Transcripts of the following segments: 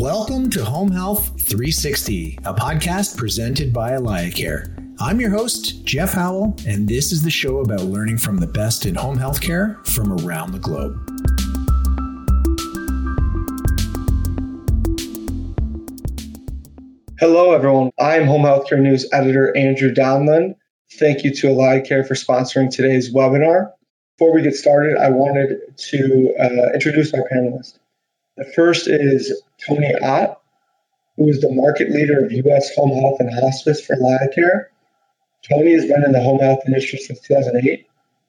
Welcome to Home Health 360, a podcast presented by AlayaCare. I'm your host, Jeff Howell, and this is the show about learning from the best in home health care from around the globe. Hello, everyone. I'm Home Healthcare News editor Andrew Donlin. Thank you to AlayaCare for sponsoring today's webinar. Before we get started, I wanted to uh, introduce our panelists. The first is Tony Ott, who is the market leader of U.S. home health and hospice for AlayaCare. Tony has been in the home health industry since 2008.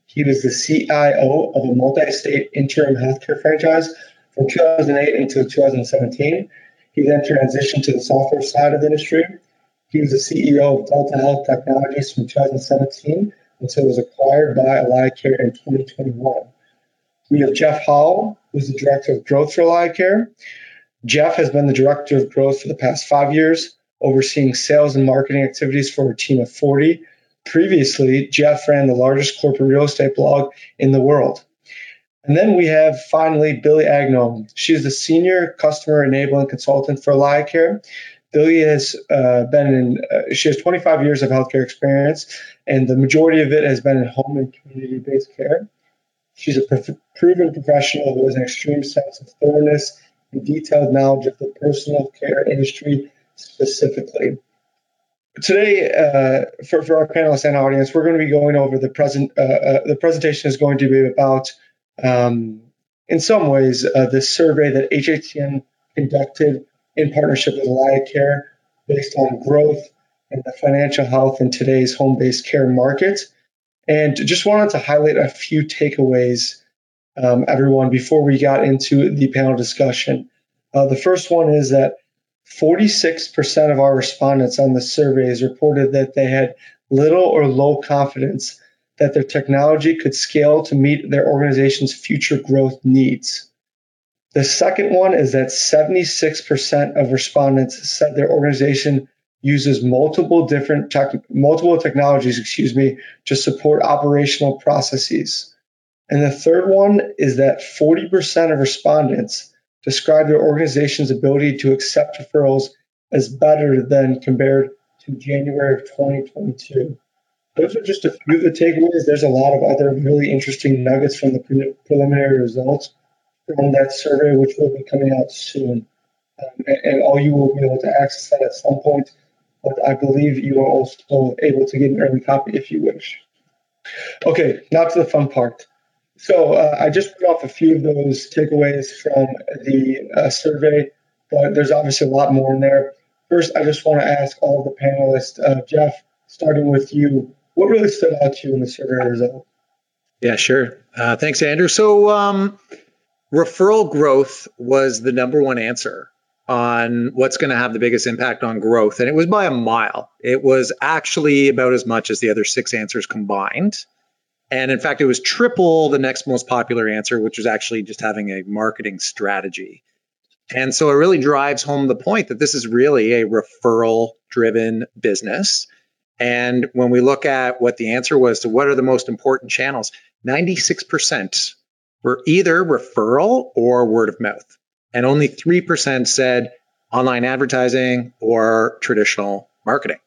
He was the CIO of a multi-state interim healthcare franchise from 2008 until 2017. He then transitioned to the software side of the industry. He was the CEO of Delta Health Technologies from 2017 until it was acquired by AlayaCare in 2021. We have Jeff Howell, who's the director of growth for AlayaCare. Jeff has been the director of growth for the past five years, overseeing sales and marketing activities for a team of 40. Previously, Jeff ran the largest corporate real estate blog in the world. And then we have finally Billy Agno. She's the senior customer enabling consultant for AlayaCare. Billy has uh, been in, uh, she has 25 years of healthcare experience, and the majority of it has been in home and community based care. She's a proven professional who has an extreme sense of thoroughness and detailed knowledge of the personal care industry specifically. Today, uh, for, for our panelists and audience, we're going to be going over the present. Uh, uh, the presentation is going to be about, um, in some ways, uh, the survey that HHCN conducted in partnership with AlayaCare based on growth and the financial health in today's home-based care market. And just wanted to highlight a few takeaways, um, everyone, before we got into the panel discussion. Uh, the first one is that 46% of our respondents on the surveys reported that they had little or low confidence that their technology could scale to meet their organization's future growth needs. The second one is that 76% of respondents said their organization uses multiple different tech, multiple technologies, excuse me, to support operational processes. And the third one is that 40% of respondents describe their organization's ability to accept referrals as better than compared to January of 2022. Those are just a few of the takeaways. There's a lot of other really interesting nuggets from the pre- preliminary results from that survey, which will be coming out soon. Um, and, and all you will be able to access that at some point but I believe you are also able to get an early copy if you wish. Okay, now to the fun part. So uh, I just put off a few of those takeaways from the uh, survey, but there's obviously a lot more in there. First, I just want to ask all the panelists, uh, Jeff, starting with you, what really stood out to you in the survey result? Yeah, sure. Uh, thanks, Andrew. So um, referral growth was the number one answer on what's going to have the biggest impact on growth. And it was by a mile. It was actually about as much as the other six answers combined. And in fact, it was triple the next most popular answer, which was actually just having a marketing strategy. And so it really drives home the point that this is really a referral driven business. And when we look at what the answer was to what are the most important channels, 96% were either referral or word of mouth and only 3% said online advertising or traditional marketing.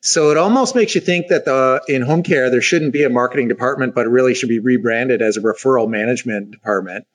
So it almost makes you think that the in home care there shouldn't be a marketing department, but it really should be rebranded as a referral management department.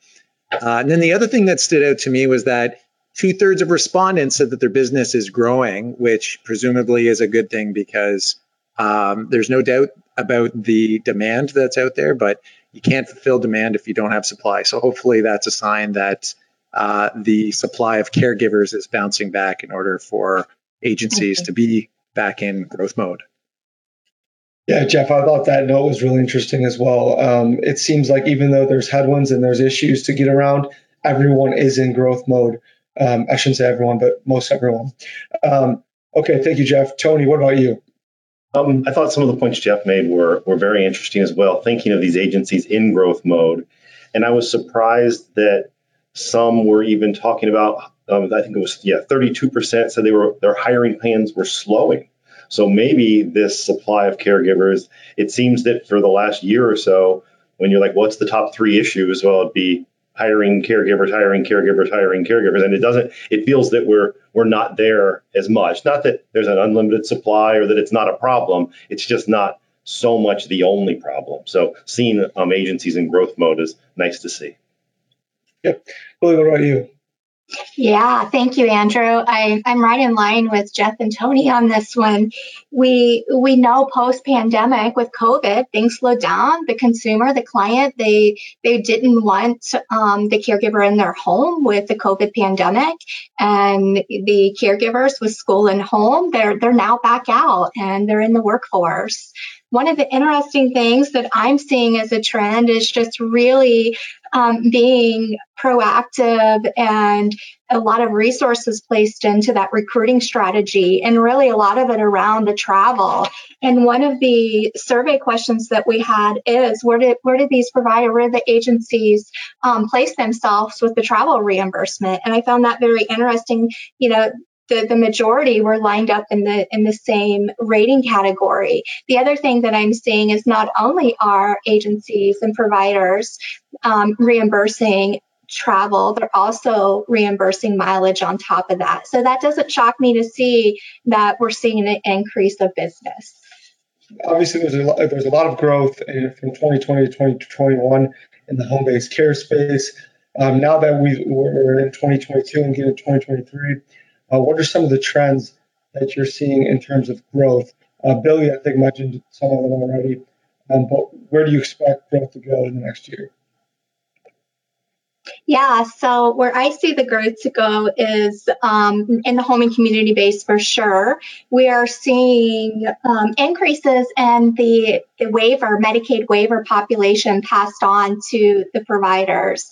Uh, and then the other thing that stood out to me was that two thirds of respondents said that their business is growing, which presumably is a good thing because um, there's no doubt about the demand that's out there, but you can't fulfill demand if you don't have supply. So hopefully that's a sign that uh, the supply of caregivers is bouncing back in order for agencies okay. to be back in growth mode. Yeah, Jeff, I thought that note was really interesting as well. Um, it seems like even though there's headwinds and there's issues to get around, everyone is in growth mode. Um, I shouldn't say everyone, but most everyone. Um, okay, thank you, Jeff. Tony, what about you? Um, I thought some of the points Jeff made were, were very interesting as well, thinking of these agencies in growth mode. And I was surprised that some were even talking about, um, I think it was, yeah, 32% said they were, their hiring plans were slowing. So maybe this supply of caregivers, it seems that for the last year or so, when you're like, what's the top three issues? Well, it'd be hiring caregivers, hiring caregivers, hiring caregivers, and it doesn't. It feels that we're we're not there as much. Not that there's an unlimited supply or that it's not a problem. It's just not so much the only problem. So seeing um, agencies in growth mode is nice to see. Yep. Billy, what about you? Yeah, thank you, Andrew. I, I'm right in line with Jeff and Tony on this one. We we know post pandemic with COVID, things slowed down. The consumer, the client, they they didn't want um, the caregiver in their home with the COVID pandemic, and the caregivers with school and home, they're they're now back out and they're in the workforce one of the interesting things that I'm seeing as a trend is just really um, being proactive and a lot of resources placed into that recruiting strategy and really a lot of it around the travel. And one of the survey questions that we had is where did where did these provider, where did the agencies um, place themselves with the travel reimbursement? And I found that very interesting. You know, the, the majority were lined up in the in the same rating category. The other thing that I'm seeing is not only are agencies and providers um, reimbursing travel, they're also reimbursing mileage on top of that. So that doesn't shock me to see that we're seeing an increase of business. Obviously, there's a lot, there's a lot of growth in, from 2020 to 2021 in the home-based care space. Um, now that we, we're in 2022 and getting 2023, uh, what are some of the trends that you're seeing in terms of growth? Uh, Billy, I think, mentioned some of them already, um, but where do you expect growth to go in the next year? Yeah, so where I see the growth to go is um, in the home and community base for sure. We are seeing um, increases in the, the waiver, Medicaid waiver population passed on to the providers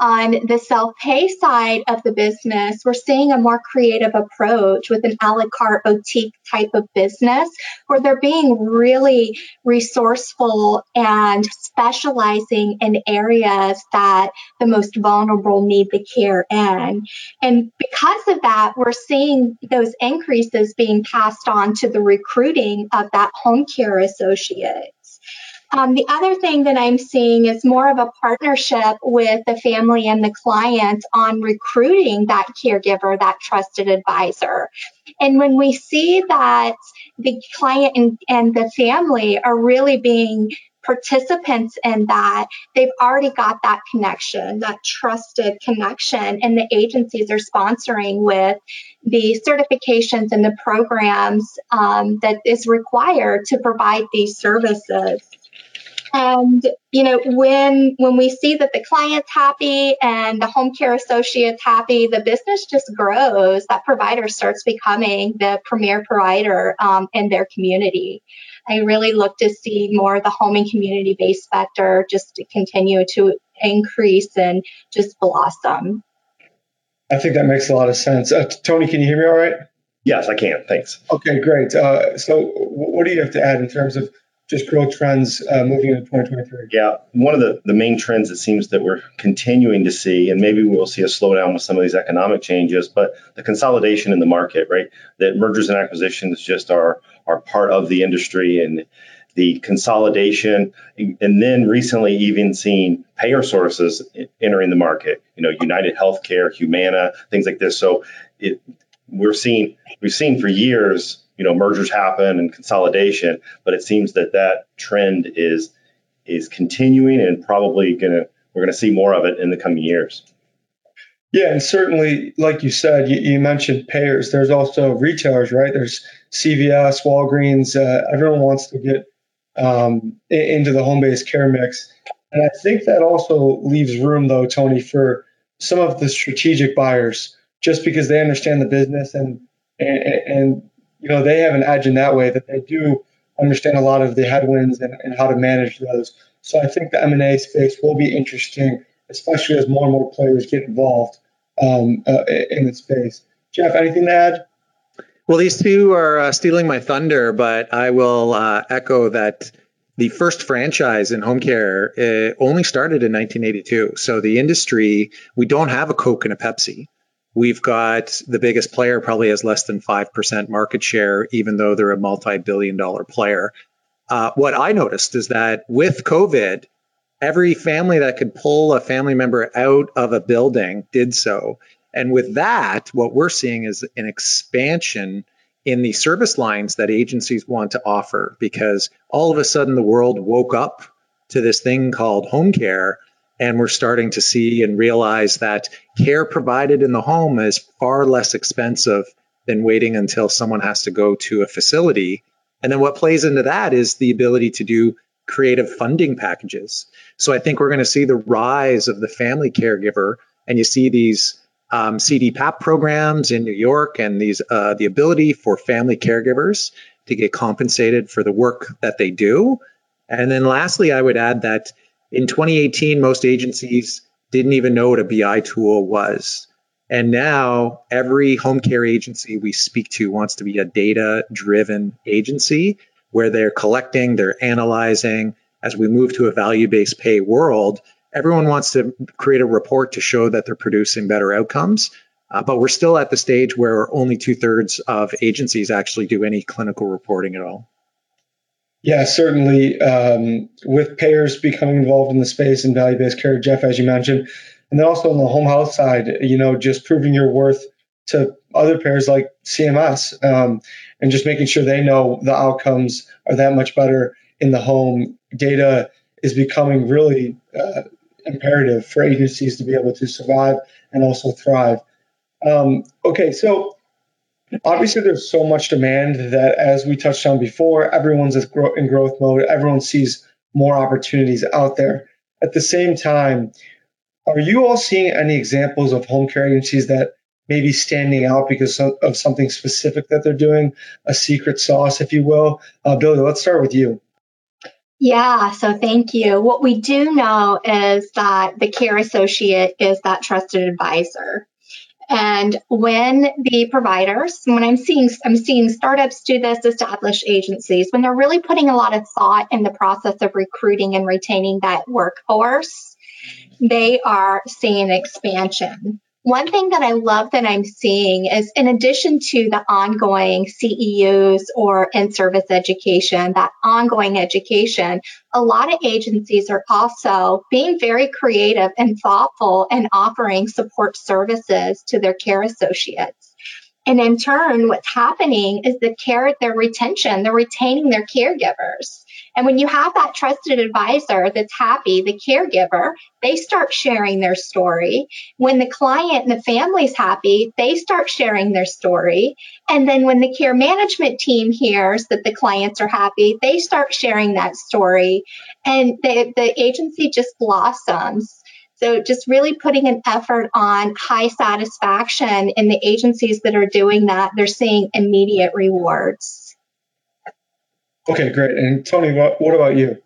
on the self pay side of the business, we're seeing a more creative approach with an a la carte boutique type of business where they're being really resourceful and specializing in areas that the most vulnerable need the care in. And because of that, we're seeing those increases being passed on to the recruiting of that home care associate. Um, the other thing that I'm seeing is more of a partnership with the family and the client on recruiting that caregiver, that trusted advisor. And when we see that the client and, and the family are really being participants in that, they've already got that connection, that trusted connection, and the agencies are sponsoring with the certifications and the programs um, that is required to provide these services. And you know, when when we see that the client's happy and the home care associate's happy, the business just grows. That provider starts becoming the premier provider um, in their community. I really look to see more of the home and community based sector just to continue to increase and just blossom. I think that makes a lot of sense. Uh, Tony, can you hear me all right? Yes, I can. Thanks. Okay, great. Uh, so, what do you have to add in terms of just growth trends uh, moving into 2023? Yeah, one of the, the main trends it seems that we're continuing to see, and maybe we'll see a slowdown with some of these economic changes, but the consolidation in the market, right? That mergers and acquisitions just are are part of the industry and the consolidation, and then recently even seeing payer sources entering the market. You know, United Healthcare, Humana, things like this. So it, we're seeing we've seen for years you know mergers happen and consolidation, but it seems that that trend is is continuing and probably gonna we're gonna see more of it in the coming years. Yeah, and certainly, like you said, you, you mentioned payers. There's also retailers, right? There's CVS, Walgreens. Uh, everyone wants to get um, into the home-based care mix, and I think that also leaves room, though, Tony, for some of the strategic buyers, just because they understand the business and and, and you know, they have an edge in that way that they do understand a lot of the headwinds and, and how to manage those. So I think the M&A space will be interesting, especially as more and more players get involved um, uh, in the space. Jeff, anything to add? Well, these two are uh, stealing my thunder, but I will uh, echo that the first franchise in home care uh, only started in 1982. So the industry, we don't have a Coke and a Pepsi. We've got the biggest player probably has less than 5% market share, even though they're a multi billion dollar player. Uh, what I noticed is that with COVID, every family that could pull a family member out of a building did so. And with that, what we're seeing is an expansion in the service lines that agencies want to offer because all of a sudden the world woke up to this thing called home care. And we're starting to see and realize that care provided in the home is far less expensive than waiting until someone has to go to a facility. And then what plays into that is the ability to do creative funding packages. So I think we're going to see the rise of the family caregiver, and you see these um, CDPAP programs in New York, and these uh, the ability for family caregivers to get compensated for the work that they do. And then lastly, I would add that in 2018, most agencies didn't even know what a BI tool was. And now every home care agency we speak to wants to be a data driven agency where they're collecting, they're analyzing. As we move to a value based pay world, everyone wants to create a report to show that they're producing better outcomes. Uh, but we're still at the stage where only two thirds of agencies actually do any clinical reporting at all. Yeah, certainly. Um, with payers becoming involved in the space and value based care, Jeff, as you mentioned, and then also on the home health side, you know, just proving your worth to other payers like CMS um, and just making sure they know the outcomes are that much better in the home. Data is becoming really uh, imperative for agencies to be able to survive and also thrive. Um, okay, so obviously there's so much demand that, as we touched on before, everyone's in growth mode. Everyone sees more opportunities out there. At the same time, are you all seeing any examples of home care agencies that may be standing out because of something specific that they're doing, a secret sauce, if you will? Uh, Billy, let's start with you. Yeah, so thank you. What we do know is that the care associate is that trusted advisor. And when the providers, when I'm seeing I'm seeing startups do this, established agencies, when they're really putting a lot of thought in the process of recruiting and retaining that workforce, they are seeing expansion. One thing that I love that I'm seeing is in addition to the ongoing CEUs or in service education, that ongoing education, a lot of agencies are also being very creative and thoughtful and offering support services to their care associates. And in turn, what's happening is the care, their retention, they're retaining their caregivers. And when you have that trusted advisor that's happy, the caregiver, they start sharing their story. When the client and the family's happy, they start sharing their story. And then when the care management team hears that the clients are happy, they start sharing that story. And the, the agency just blossoms. So just really putting an effort on high satisfaction in the agencies that are doing that, they're seeing immediate rewards. Okay, great. And Tony, what, what about you?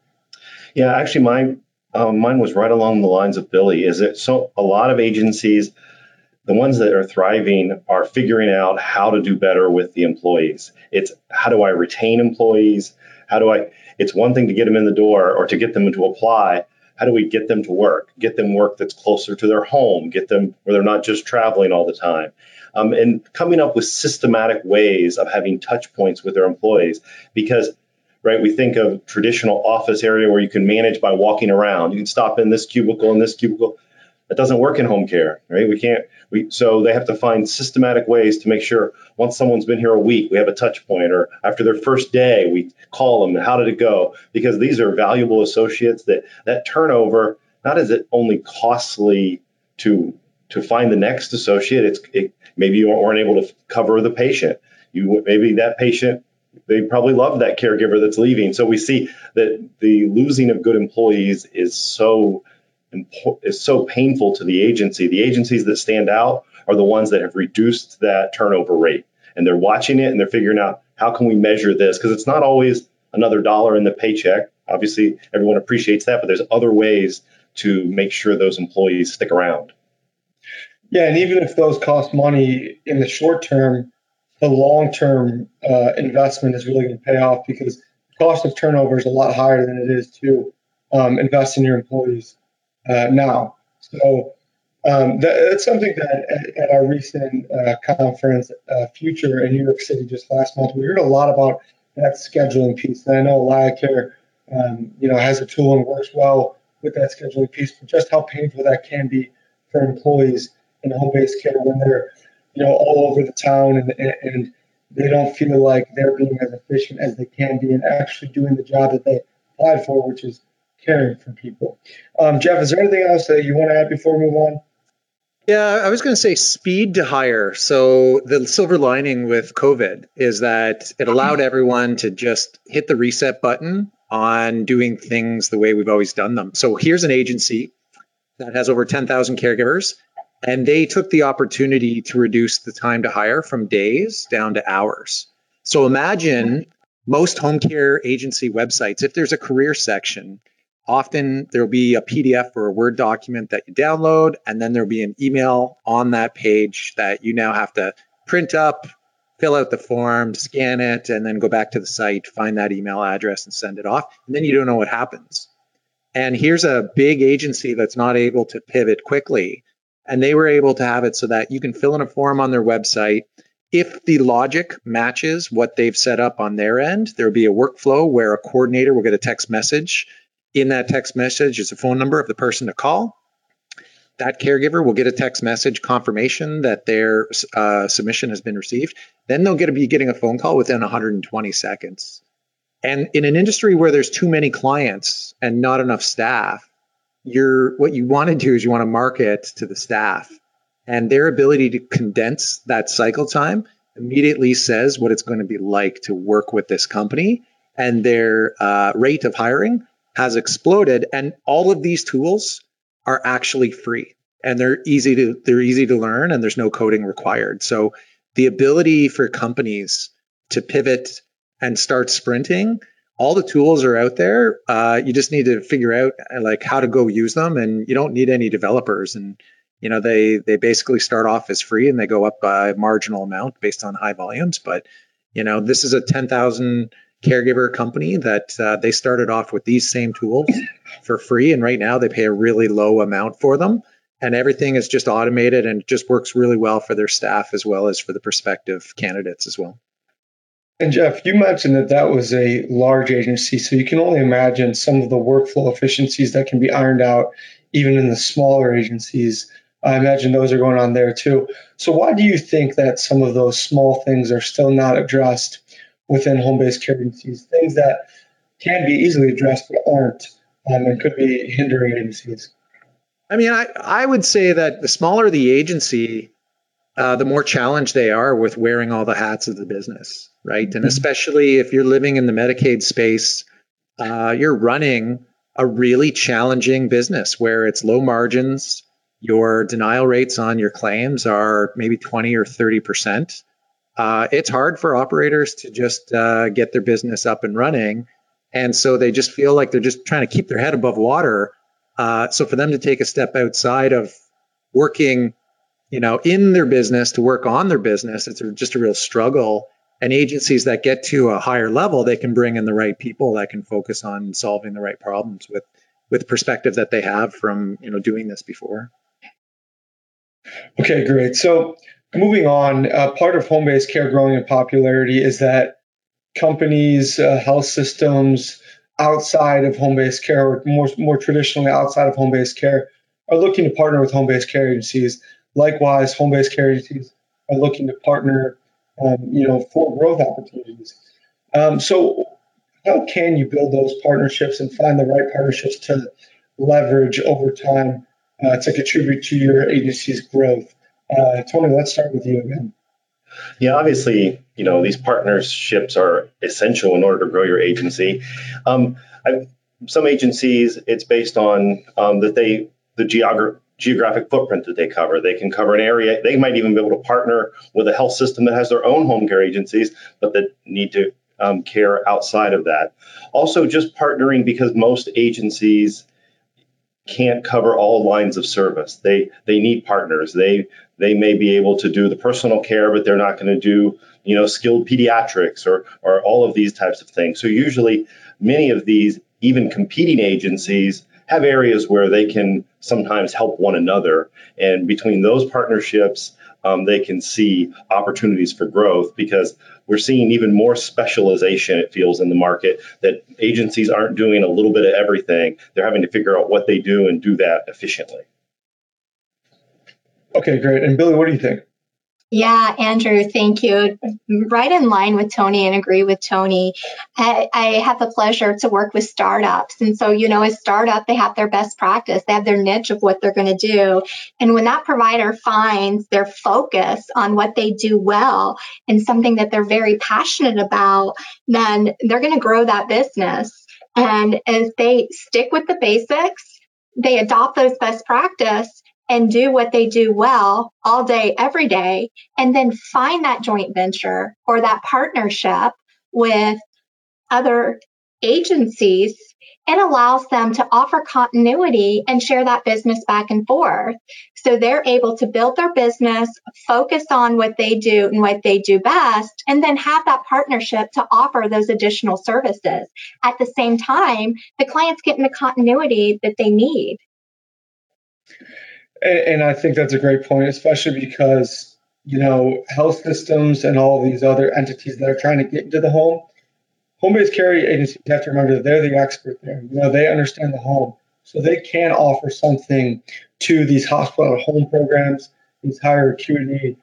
Yeah, actually, mine um, mine was right along the lines of Billy. Is it so? A lot of agencies, the ones that are thriving, are figuring out how to do better with the employees. It's how do I retain employees? How do I? It's one thing to get them in the door or to get them to apply. How do we get them to work? Get them work that's closer to their home. Get them where they're not just traveling all the time. Um, and coming up with systematic ways of having touch points with their employees because right? We think of traditional office area where you can manage by walking around. You can stop in this cubicle and this cubicle. That doesn't work in home care, right? We can't. We so they have to find systematic ways to make sure once someone's been here a week, we have a touch point, or after their first day, we call them. How did it go? Because these are valuable associates. That that turnover not is it only costly to to find the next associate. It's it, maybe you weren't able to cover the patient. You maybe that patient they probably love that caregiver that's leaving. So we see that the losing of good employees is so is so painful to the agency. The agencies that stand out are the ones that have reduced that turnover rate, and they're watching it and they're figuring out how can we measure this because it's not always another dollar in the paycheck. Obviously, everyone appreciates that, but there's other ways to make sure those employees stick around. Yeah, and even if those cost money in the short term, the long term uh, investment is really going to pay off because the cost of turnover is a lot higher than it is to um, invest in your employees uh, now. So um, that, that's something that at, at our recent uh, conference, uh, Future in New York City, just last month, we heard a lot about that scheduling piece. And I know AlayaCare, um, you know, has a tool and works well with that scheduling piece, but just how painful that can be for employees in home-based care when they're, you know, all over the town and, and they don't feel like they're being as efficient as they can be and actually doing the job that they applied for, which is caring for people. Um, Jeff, is there anything else that you want to add before we move on? Yeah, I was going to say speed to hire. So the silver lining with COVID is that it allowed everyone to just hit the reset button on doing things the way we've always done them. So here's an agency that has over 10,000 caregivers, and they took the opportunity to reduce the time to hire from days down to hours. So imagine most home care agency websites, if there's a career section, Often there'll be a PDF or a Word document that you download, and then there'll be an email on that page that you now have to print up, fill out the form, scan it, and then go back to the site, find that email address, and send it off. And then you don't know what happens. And here's a big agency that's not able to pivot quickly. And they were able to have it so that you can fill in a form on their website. If the logic matches what they've set up on their end, there'll be a workflow where a coordinator will get a text message in that text message is a phone number of the person to call. That caregiver will get a text message confirmation that their uh, submission has been received. Then they'll get to be getting a phone call within 120 seconds. And in an industry where there's too many clients and not enough staff, you're what you want to do is you want to market to the staff. And their ability to condense that cycle time immediately says what it's going to be like to work with this company. And their uh, rate of hiring has exploded. And all of these tools are actually free. And they're easy to they're easy to learn and there's no coding required. So the ability for companies to pivot and start sprinting all the tools are out there uh, you just need to figure out uh, like how to go use them and you don't need any developers and you know they they basically start off as free and they go up by a marginal amount based on high volumes but you know this is a 10,000 caregiver company that uh, they started off with these same tools for free, and right now they pay a really low amount for them. And everything is just automated and just works really well for their staff as well as for the prospective candidates as well. And Jeff, you mentioned that that was a large agency, so you can only imagine some of the workflow efficiencies that can be ironed out even in the smaller agencies. I imagine those are going on there too. So, why do you think that some of those small things are still not addressed within home-based care agencies, things that can be easily addressed but aren't, um, and could be hindering agencies. I mean, I, I would say that the smaller the agency, uh, the more challenged they are with wearing all the hats of the business, right? Mm-hmm. And especially if you're living in the Medicaid space, uh, you're running a really challenging business where it's low margins. Your denial rates on your claims are maybe 20 or 30 percent uh, it's hard for operators to just uh, get their business up and running. And so they just feel like they're just trying to keep their head above water. Uh, so for them to take a step outside of working, you know, in their business to work on their business, it's just a real struggle. And agencies that get to a higher level, they can bring in the right people that can focus on solving the right problems with with perspective that they have from you know doing this before. Okay, great. So moving on, uh, part of home based care growing in popularity is that companies, uh, health systems outside of home based care, or more, more traditionally outside of home based care, are looking to partner with home based care agencies. Likewise, home based care agencies are looking to partner, um, you know, for growth opportunities. Um, so, how can you build those partnerships and find the right partnerships to leverage over time uh, to contribute to your agency's growth? Uh, Tony, let's start with you again. Yeah, obviously, you know these partnerships are essential in order to grow your agency. Um, some agencies, it's based on um, that they the geogra- geographic footprint that they cover. They can cover an area. They might even be able to partner with a health system that has their own home care agencies, but that need to um, care outside of that. Also, just partnering because most agencies can't cover all lines of service. They they need partners. They they may be able to do the personal care, but they're not going to do you know skilled pediatrics or or all of these types of things. So usually, many of these even competing agencies have areas where they can sometimes help one another, and between those partnerships. um, they can see opportunities for growth because we're seeing even more specialization, it feels, in the market that agencies aren't doing a little bit of everything. They're having to figure out what they do and do that efficiently. Okay, great. And Billy, what do you think? Yeah, Andrew, thank you. Right in line with Tony and agree with Tony. I, I, have the pleasure to work with startups. And so, you know, as startup, they have their best practice, they have their niche of what they're going to do. And when that provider finds their focus on what they do well and something that they're very passionate about, then they're going to grow that business. And as they stick with the basics, they adopt those best practice and do what they do well all day, every day, and then find that joint venture or that partnership with other agencies, it allows them to offer continuity and share that business back and forth. So they're able to build their business, focus on what they do and what they do best, and then have that partnership to offer those additional services. At the same time, the client's getting the continuity that they need. And, I think that's a great point, especially because, you know, health systems and all these other entities that are trying to get into the home, home-based care agencies have to remember that they're the expert there. You know, they understand the home. So they can offer something to these hospital at home programs, these higher acuity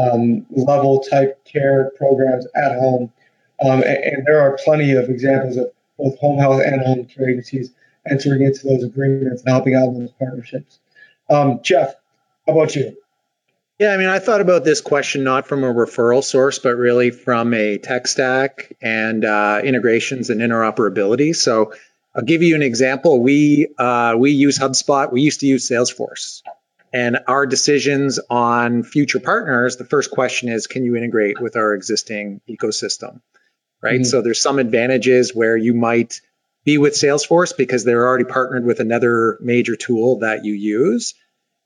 um, level type care programs at home. Um, and, and, there are plenty of examples of both home health and home care agencies entering into those agreements and helping out in those partnerships. Um, Jeff, how about you? Yeah, I mean, I thought about this question not from a referral source, but really from a tech stack and uh, integrations and interoperability. So I'll give you an example. We uh, we use HubSpot. We used to use Salesforce, and our decisions on future partners. The first question is, can you integrate with our existing ecosystem? Right. Mm-hmm. So there's some advantages where you might be with Salesforce because they're already partnered with another major tool that you use.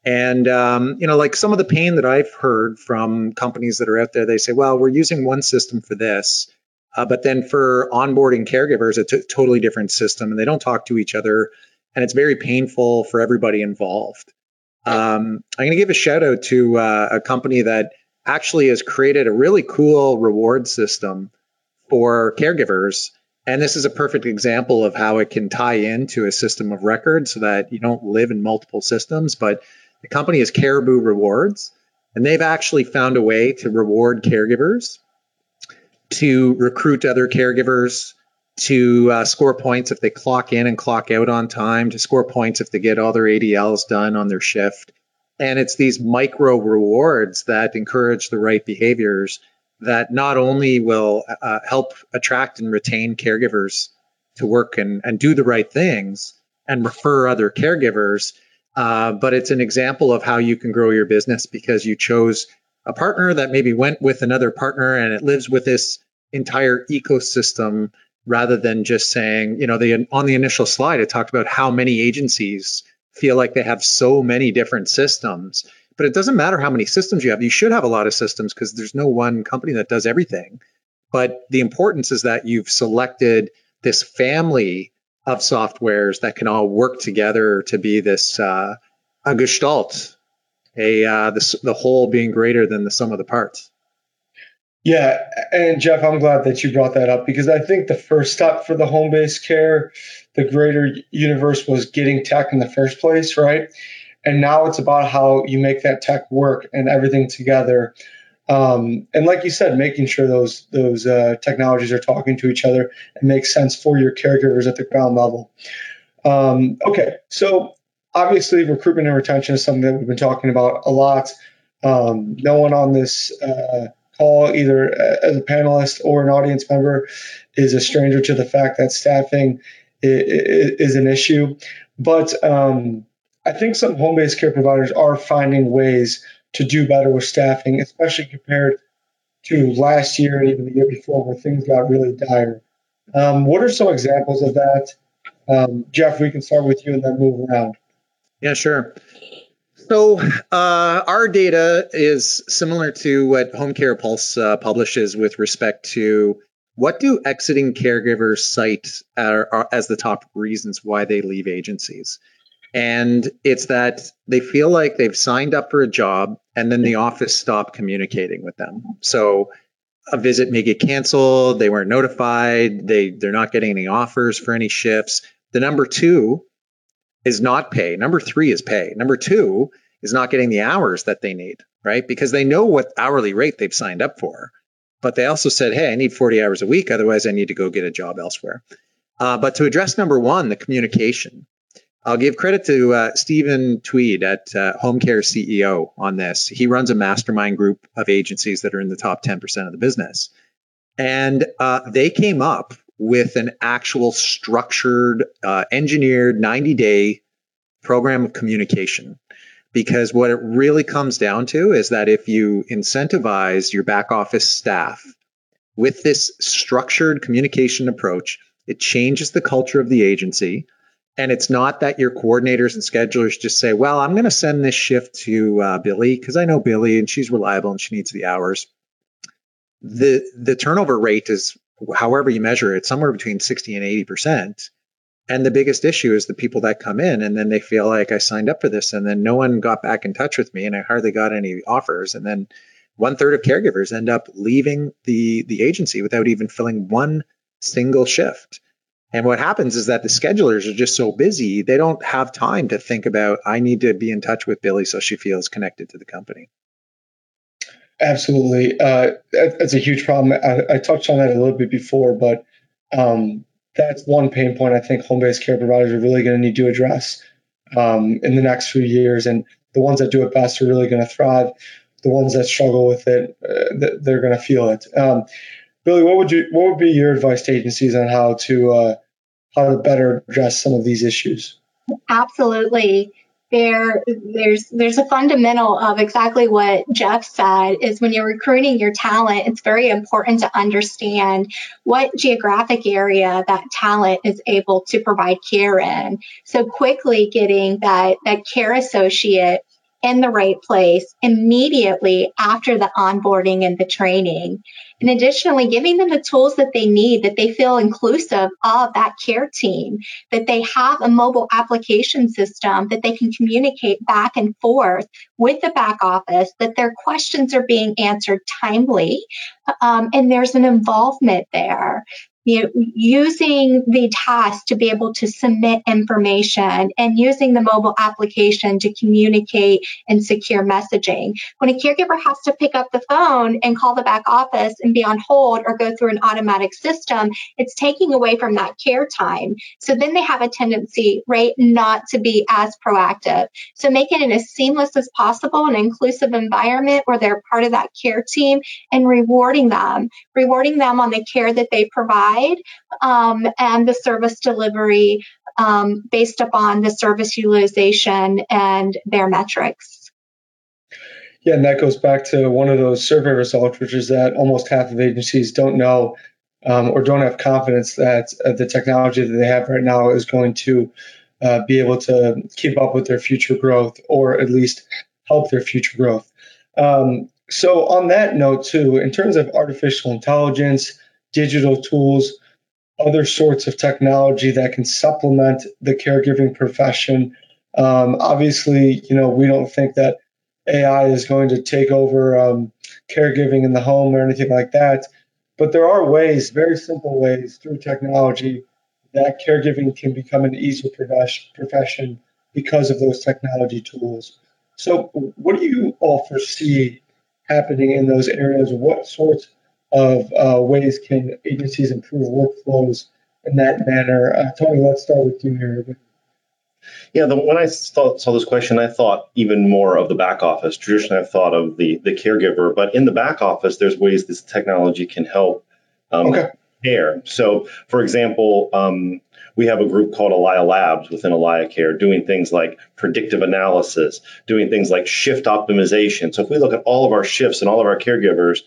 And um, you know, like some of the pain that I've heard from companies that are out there, they say, "Well, we're using one system for this, uh, but then for onboarding caregivers, it's a totally different system, and they don't talk to each other, and it's very painful for everybody involved." Um, I'm going to give a shout out to uh, a company that actually has created a really cool reward system for caregivers and this is a perfect example of how it can tie into a system of record so that you don't live in multiple systems. But the company is Caribou Rewards, and they've actually found a way to reward caregivers, to recruit other caregivers, to uh, score points if they clock in and clock out on time, to score points if they get all their ADLs done on their shift. And it's these micro rewards that encourage the right behaviors that not only will uh, help attract and retain caregivers to work and, and do the right things and refer other caregivers, uh, but it's an example of how you can grow your business because you chose a partner that maybe went with another partner and it lives with this entire ecosystem rather than just saying, you know, the on the initial slide it talked about how many agencies feel like they have so many different systems but it doesn't matter how many systems you have. You should have a lot of systems because there's no one company that does everything. But the importance is that you've selected this family of softwares that can all work together to be this uh, a gestalt, a uh, the, the whole being greater than the sum of the parts. Yeah, and Jeff, I'm glad that you brought that up because I think the first step for the home based care, the greater universe, was getting tech in the first place, right? And now it's about how you make that tech work and everything together. Um, and like you said, making sure those those uh, technologies are talking to each other and make sense for your caregivers at the ground level. Um, okay, so obviously recruitment and retention is something that we've been talking about a lot. Um, no one on this uh, call, either as a panelist or an audience member, is a stranger to the fact that staffing is, is an issue. But um, I think some home based care providers are finding ways to do better with staffing, especially compared to last year and even the year before where things got really dire. Um, what are some examples of that? Um, Jeff, we can start with you and then move around. Yeah, sure. So uh, our data is similar to what Home Care Pulse uh, publishes with respect to what do exiting caregivers cite as the top reasons why they leave agencies. And it's that they feel like they've signed up for a job and then the office stopped communicating with them. So a visit may get canceled, they weren't notified, they, they're not getting any offers for any shifts. The number two is not pay. Number three is pay. Number two is not getting the hours that they need, right? Because they know what hourly rate they've signed up for. But they also said, hey, I need 40 hours a week. Otherwise, I need to go get a job elsewhere. Uh, but to address number one, the communication, I'll give credit to uh, Stephen Tweed at uh, Home Care CEO on this. He runs a mastermind group of agencies that are in the top 10% of the business. And uh, they came up with an actual structured, uh, engineered 90 day program of communication. Because what it really comes down to is that if you incentivize your back office staff with this structured communication approach, it changes the culture of the agency. And it's not that your coordinators and schedulers just say, well, I'm going to send this shift to uh, Billy because I know Billy and she's reliable and she needs the hours. The, the turnover rate is, however you measure it, somewhere between 60 and 80%. And the biggest issue is the people that come in and then they feel like I signed up for this and then no one got back in touch with me and I hardly got any offers. And then one third of caregivers end up leaving the, the agency without even filling one single shift. And what happens is that the schedulers are just so busy, they don't have time to think about, I need to be in touch with Billy so she feels connected to the company. Absolutely. Uh, that's a huge problem. I, I, touched on that a little bit before, but um, that's one pain point I think home based care providers are really going to need to address um, in the next few years. And the ones that do it best are really going to thrive. The ones that struggle with it, uh, they're going to feel it. Um, Billy, what would you what would be your advice to agencies on how to uh, how to better address some of these issues? Absolutely there there's there's a fundamental of exactly what Jeff said is when you're recruiting your talent, it's very important to understand what geographic area that talent is able to provide care in. So quickly getting that that care associate in the right place immediately after the onboarding and the training. And additionally, giving them the tools that they need, that they feel inclusive of that care team, that they have a mobile application system that they can communicate back and forth with the back office, that their questions are being answered timely, um, and there's an involvement there you know, using the task to be able to submit information and using the mobile application to communicate and secure messaging. When a caregiver has to pick up the phone and call the back office and be on hold or go through an automatic system, it's taking away from that care time. So then they have a tendency, right, not to be as proactive. So making it as seamless as possible, an inclusive environment where they're part of that care team and rewarding them, rewarding them on the care that they provide provide um, and the service delivery um, based upon the service utilization and their metrics. Yeah, and that goes back to one of those survey results, which is that almost half of agencies don't know um, or don't have confidence that uh, the technology that they have right now is going to uh, be able to keep up with their future growth or at least help their future growth. Um, so, on that note, too, in terms of artificial intelligence, digital tools, other sorts of technology that can supplement the caregiving profession. Um, obviously, you know, we don't think that AI is going to take over um, caregiving in the home or anything like that. But there are ways, very simple ways through technology, that caregiving can become an easier profession because of those technology tools. So, what do you all foresee happening in those areas? What sorts of uh, ways can agencies improve workflows in that manner? Uh, Tony, let's start with you here. Yeah, the, when I saw, saw, this question, I thought even more of the back office. Traditionally, I've thought of the, the caregiver, but in the back office, there's ways this technology can help um, okay. care. So, for example, um, we have a group called AlayaLabs within AlayaCare doing things like predictive analysis, doing things like shift optimization. So, if we look at all of our shifts and all of our caregivers,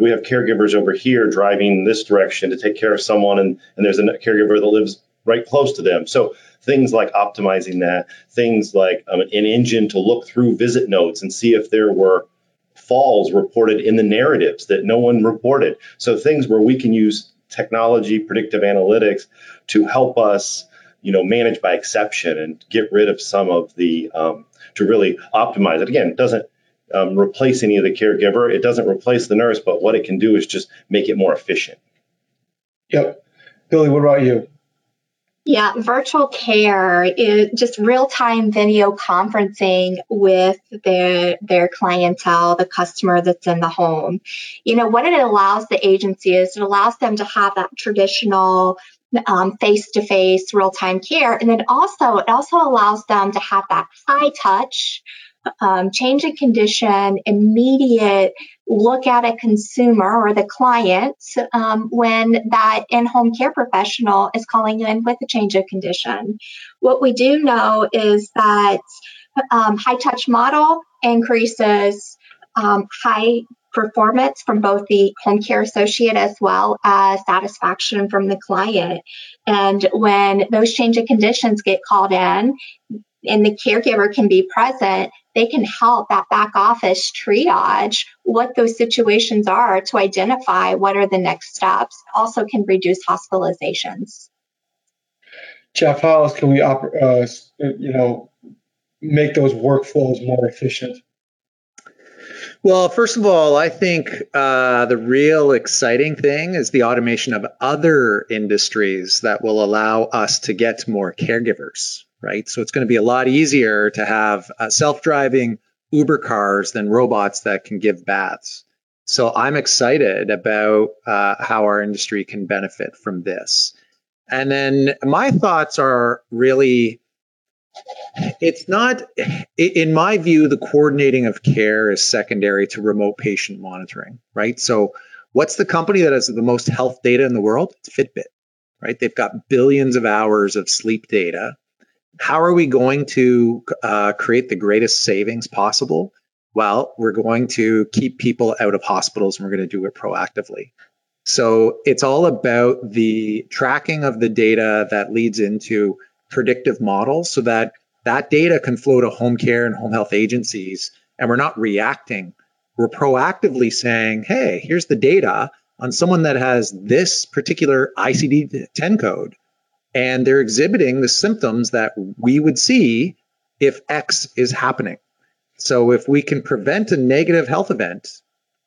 do we have caregivers over here driving this direction to take care of someone and, and there's a caregiver that lives right close to them so things like optimizing that things like um, an engine to look through visit notes and see if there were falls reported in the narratives that no one reported so things where we can use technology predictive analytics to help us you know, manage by exception and get rid of some of the um, to really optimize it. Again, it doesn't um, replace any of the caregiver. It doesn't replace the nurse, but what it can do is just make it more efficient. Yep. Billy, what about you? Yeah, virtual care is just real-time video conferencing with their their clientele, the customer that's in the home. You know, what it allows the agency is it allows them to have that traditional um, face-to-face real-time care, and then also it also allows them to have that high touch um, change in condition, immediate look at a consumer or the client um, when that in home care professional is calling in with a change of condition. What we do know is that um, high touch model increases um, high performance from both the home care associate as well as satisfaction from the client. And when those change of conditions get called in, and the caregiver can be present, they can help that back office triage what those situations are to identify what are the next steps. Also, can reduce hospitalizations. Jeff, how else can we, uh, you know, make those workflows more efficient? Well, first of all, I think uh, the real exciting thing is the automation of other industries that will allow us to get more caregivers right? So it's going to be a lot easier to have uh, self-driving Uber cars than robots that can give baths. So I'm excited about uh, how our industry can benefit from this. And then my thoughts are really it's not in my view the coordinating of care is secondary to remote patient monitoring right so what's the company that has the most health data in the world it's fitbit right they've got billions of hours of sleep data how are we going to uh, create the greatest savings possible? Well, we're going to keep people out of hospitals and we're going to do it proactively. So it's all about the tracking of the data that leads into predictive models so that that data can flow to home care and home health agencies and we're not reacting. We're proactively saying, hey, here's the data on someone that has this particular ICD 10 code and they're exhibiting the symptoms that we would see if X is happening. So if we can prevent a negative health event,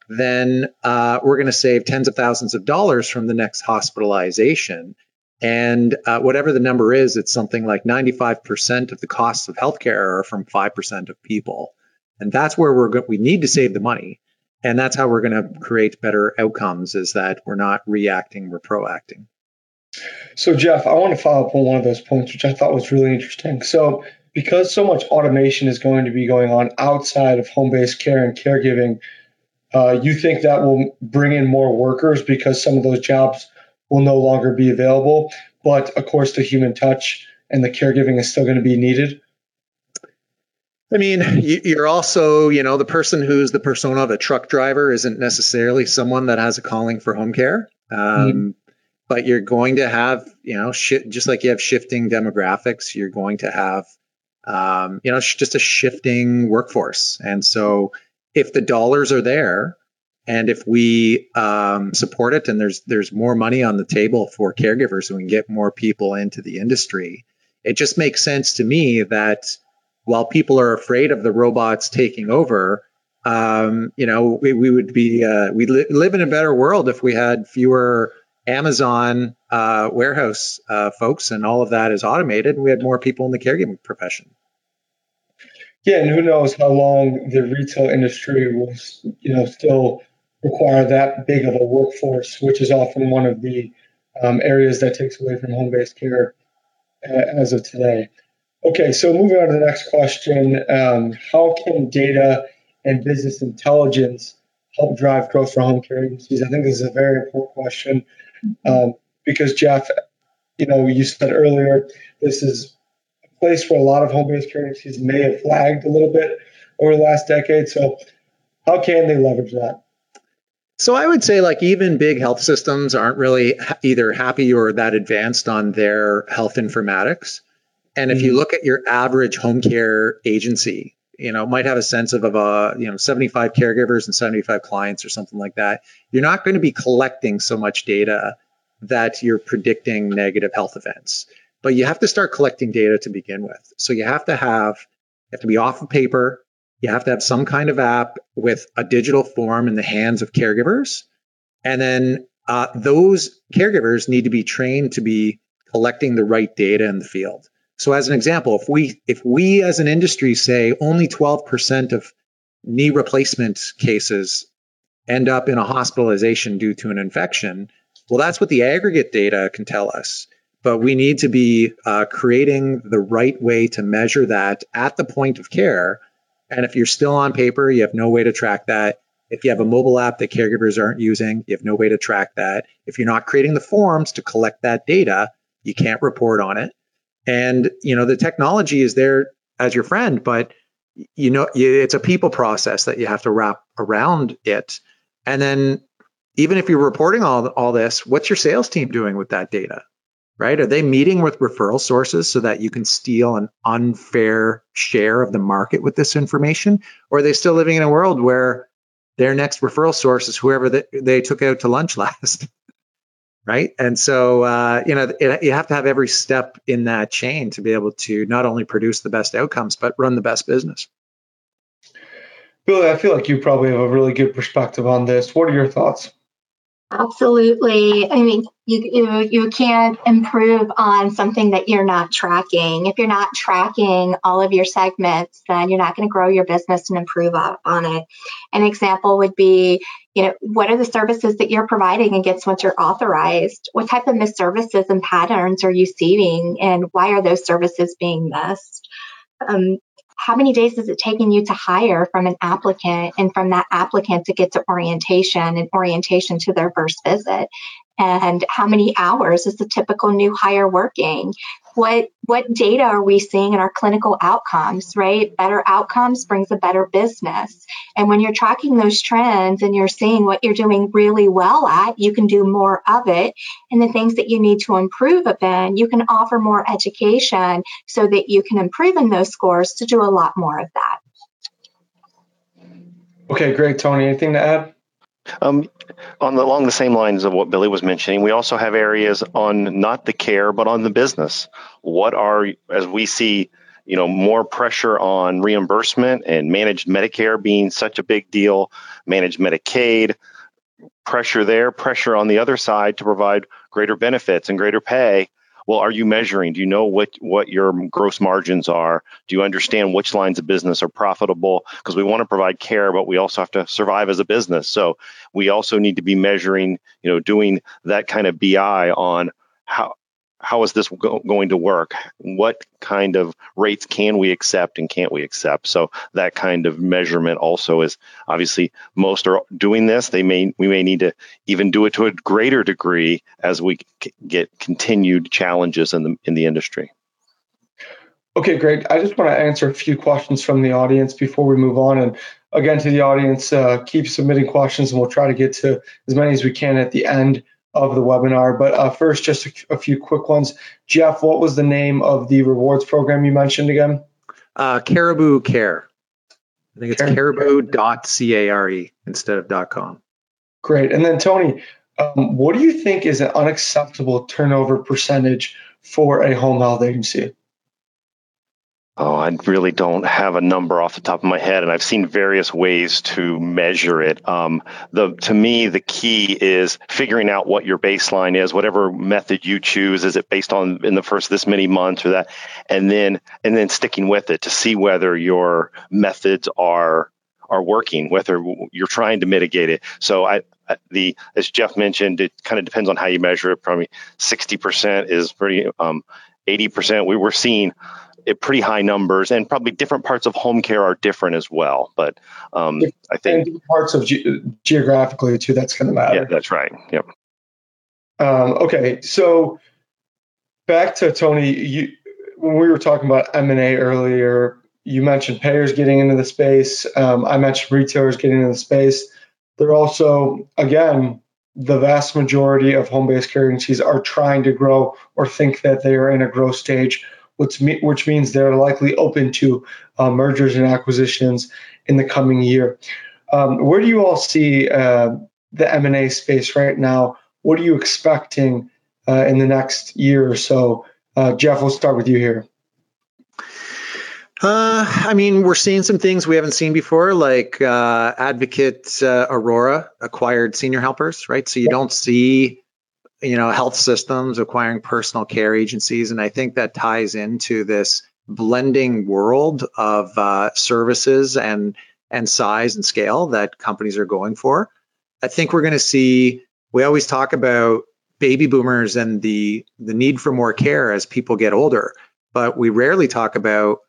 then uh, we're going to save tens of thousands of dollars from the next hospitalization. And uh, whatever the number is, it's something like 95% of the costs of healthcare are from 5% of people. And that's where we're go- we need to save the money. And that's how we're going to create better outcomes is that we're not reacting, we're proacting. So, Jeff, I want to follow up on one of those points, which I thought was really interesting. So, because so much automation is going to be going on outside of home based care and caregiving, uh, you think that will bring in more workers because some of those jobs will no longer be available. But of course, the human touch and the caregiving is still going to be needed. I mean, you're also, you know, the person who's the persona of a truck driver isn't necessarily someone that has a calling for home care. Um, mm-hmm but you're going to have, you know, sh- just like you have shifting demographics, you're going to have, um, you know, sh- just a shifting workforce. And so if the dollars are there, and if we um, support it, and there's there's more money on the table for caregivers, and we can get more people into the industry, it just makes sense to me that while people are afraid of the robots taking over, um, you know, we, we would be uh, we li- live in a better world if we had fewer Amazon uh, warehouse uh, folks, and all of that is automated. And we had more people in the caregiving profession. Yeah, and who knows how long the retail industry will, you know, still require that big of a workforce, which is often one of the um, areas that takes away from home-based care uh, as of today. Okay, so moving on to the next question: um, How can data and business intelligence help drive growth for home care agencies? I think this is a very important question. Um, because Jeff, you know, you said earlier, this is a place where a lot of home-based care agencies may have flagged a little bit over the last decade. So, how can they leverage that? So I would say like even big health systems aren't really either happy or that advanced on their health informatics. And if you mm-hmm. look at your average home care agency, you know, might have a sense of, of a, you know, 75 caregivers and 75 clients or something like that. You're not going to be collecting so much data that you're predicting negative health events. but you have to start collecting data to begin with. So you have to have, you have to be off of paper. You have to have some kind of app with a digital form in the hands of caregivers. And then uh, those caregivers need to be trained to be collecting the right data in the field. So as an example, if we if we as an industry say only 12% of knee replacement cases end up in a hospitalization due to an infection, well, that's what the aggregate data can tell us. But we need to be uh, creating the right way to measure that at the point of care. And if you're still on paper, you have no way to track that. If you have a mobile app that caregivers aren't using, you have no way to track that. If you're not creating the forms to collect that data, you can't report on it. And you know the technology is there as your friend, but you know it's a people process that you have to wrap around it. And then even if you're reporting all all this, what's your sales team doing with that data? Right? Are they meeting with referral sources so that you can steal an unfair share of the market with this information? Or are they still living in a world where their next referral source is whoever they, they took out to lunch last? Right? And so, uh, you know, it, you have to have every step in that chain to be able to not only produce the best outcomes, but run the best business. Billy, I feel like you probably have a really good perspective on this. What are your thoughts? Absolutely. I mean, you, you you can't improve on something that you're not tracking. If you're not tracking all of your segments, then you're not going to grow your business and improve on it. An example would be, you know, what are the services that you're providing against once you're authorized? What type of missed services and patterns are you seeing, and why are those services being missed? Um, how many days is it taking you to hire from an applicant and from that applicant to get to orientation and orientation to their first visit and how many hours is the typical new hire working what what data are we seeing in our clinical outcomes right? Better outcomes brings a better business. And when you're tracking those trends and you're seeing what you're doing really well at you can do more of it. And the things that you need to improve upon you can offer more education so that you can improve in those scores to do a lot more of that. Okay great tony. Anything to add um, on the, along the same lines of what Billy was mentioning, we also have areas on not the care, but on the business. What are, as we see, you know, more pressure on reimbursement and managed Medicare being such a big deal, managed Medicaid, pressure there, pressure on the other side to provide greater benefits and greater pay well, are you measuring? Do you know what, what your gross margins are? Do you understand which lines of business are profitable? Because we want to provide care, but we also have to survive as a business. So we also need to be measuring, you know, doing that kind of BI on how how is this go- going to work? What kind of rates can we accept and can't we accept? So that kind of measurement also is obviously most are doing this. They may we may need to even do it to a greater degree as we c- get continued challenges in the in the industry. Okay, great. I just want to answer a few questions from the audience before we move on. And again, to the audience, uh, keep submitting questions, and we'll try to get to as many as we can at the end of the webinar. But uh, first, just a, a, few quick ones. Jeff, what was the name of the rewards program you mentioned again? Uh, Caribou Care. I think it's caribou.care instead of .com. Great. And then Tony, um, what do you think is an unacceptable turnover percentage for a home health agency? Oh, I really don't have a number off the top of my head, and I've seen various ways to measure it. Um, the to me, the key is figuring out what your baseline is, whatever method you choose. Is it based on in the first this many months or that, and then and then sticking with it to see whether your methods are are working, whether you're trying to mitigate it. So I, the as Jeff mentioned, it kind of depends on how you measure it. Probably 60% is pretty, um, 80% we were seeing pretty high numbers, and probably different parts of home care are different as well. But um, I think parts of ge- geographically too. That's going to matter. Yeah, that's right. Yep. Um, okay, so back to Tony. You, when we were talking about M and A earlier, you mentioned payers getting into the space. Um, I mentioned retailers getting into the space. They're also, again, the vast majority of home-based care agencies are trying to grow or think that they are in a growth stage which, which means they're likely open to uh, mergers and acquisitions in the coming year. Um, where do you all see uh, the M&A space right now? What are you expecting uh, in the next year or so Uh, Jeff, we'll start with you here. Uh, I mean, we're seeing some things we haven't seen before, like uh, Advocate uh, Aurora acquired senior helpers, right? So you don't see, you know, health systems acquiring personal care agencies, and I think that ties into this blending world of uh, services and and size and scale that companies are going for. I think we're going to see. We always talk about baby boomers and the the need for more care as people get older, but we rarely talk about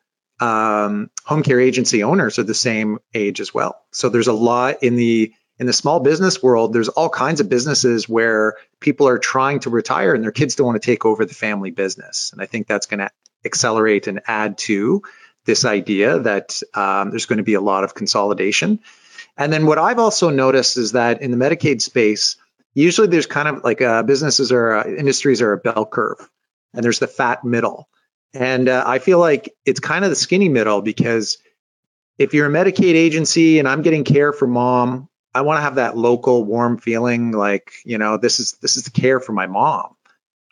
um, home care agency owners are the same age as well. So there's a lot in the in the small business world. There's all kinds of businesses where people are trying to retire and their kids don't want to take over the family business. And I think that's going to accelerate and add to this idea that um, there's going to be a lot of consolidation. And then what I've also noticed is that in the Medicaid space, usually there's kind of like uh, businesses or uh, industries are a bell curve, and there's the fat middle. And uh, I feel like it's kind of the skinny middle because if you're a Medicaid agency and I'm getting care for mom, I want to have that local warm feeling like, you know, this is this is the care for my mom.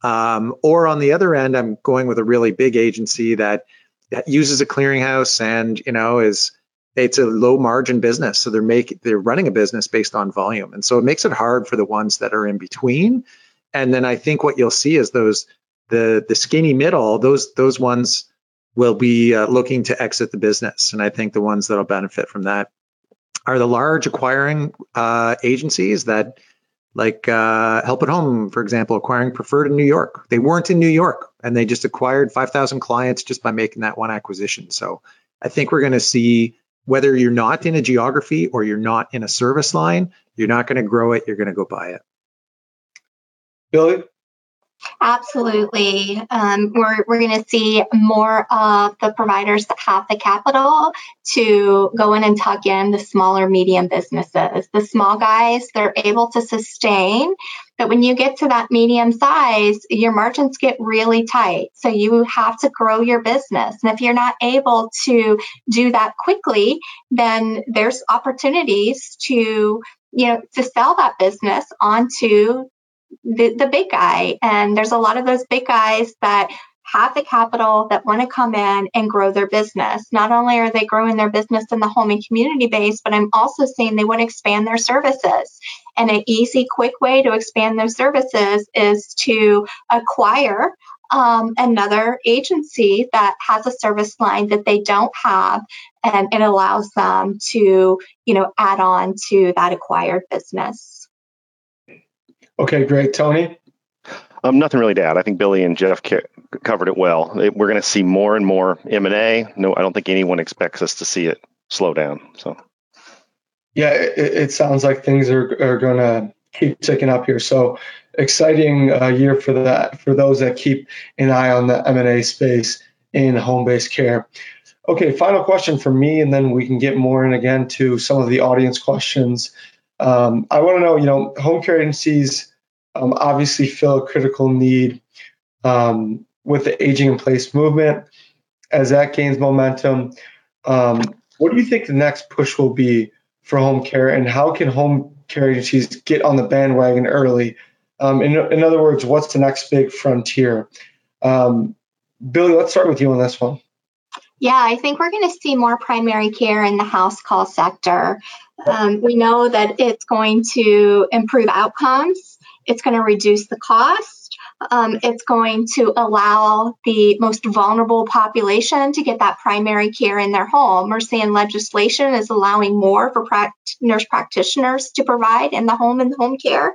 Um, or on the other end, I'm going with a really big agency that, that uses a clearinghouse and, you know, is it's a low margin business. So they're making they're running a business based on volume. And so it makes it hard for the ones that are in between. And then I think what you'll see is those the the skinny middle, those those ones will be uh, looking to exit the business, and I think the ones that'll benefit from that are the large acquiring uh, agencies that, like uh, Help at Home, for example, acquiring Preferred in New York. They weren't in New York, and they just acquired 5,000 clients just by making that one acquisition. So I think we're going to see whether you're not in a geography or you're not in a service line, you're not going to grow it. You're going to go buy it. Billy? Absolutely. Um, we're we're going to see more of the providers that have the capital to go in and tuck in the smaller, medium businesses. The small guys, they're able to sustain. But when you get to that medium size, your margins get really tight. So you have to grow your business. And if you're not able to do that quickly, then there's opportunities to you know to sell that business onto the, the big guy. And there's a lot of those big guys that have the capital that want to come in and grow their business. Not only are they growing their business in the home and community base, but I'm also seeing they want to expand their services. And an easy, quick way to expand their services is to acquire um, another agency that has a service line that they don't have, and it allows them to, you know, add on to that acquired business. Okay, great. Tony? Um, nothing really to add. I think Billy and Jeff ca- covered it well. It, we're going to see more and more M&A. No, I don't think anyone expects us to see it slow down. So, yeah, it, it sounds like things are, are going to keep ticking up here. So, exciting uh, year for that for those that keep an eye on the M&A space in home-based care. Okay, final question for me, and then we can get more in again to some of the audience questions um, I want to know, you know, home care agencies um, obviously fill a critical need um, with the aging in place movement. As that gains momentum, um, what do you think the next push will be for home care, and how can home care agencies get on the bandwagon early? Um, in, in, other words, what's the next big frontier? Um, Billy, let's start with you on this one. Yeah, I think we're going to see more primary care in the house call sector. Um, we know that it's going to improve outcomes, it's going to reduce the cost. Um, it's going to allow the most vulnerable population to get that primary care in their home. We're seeing legislation is allowing more for nurse practitioners to provide in the home and home care.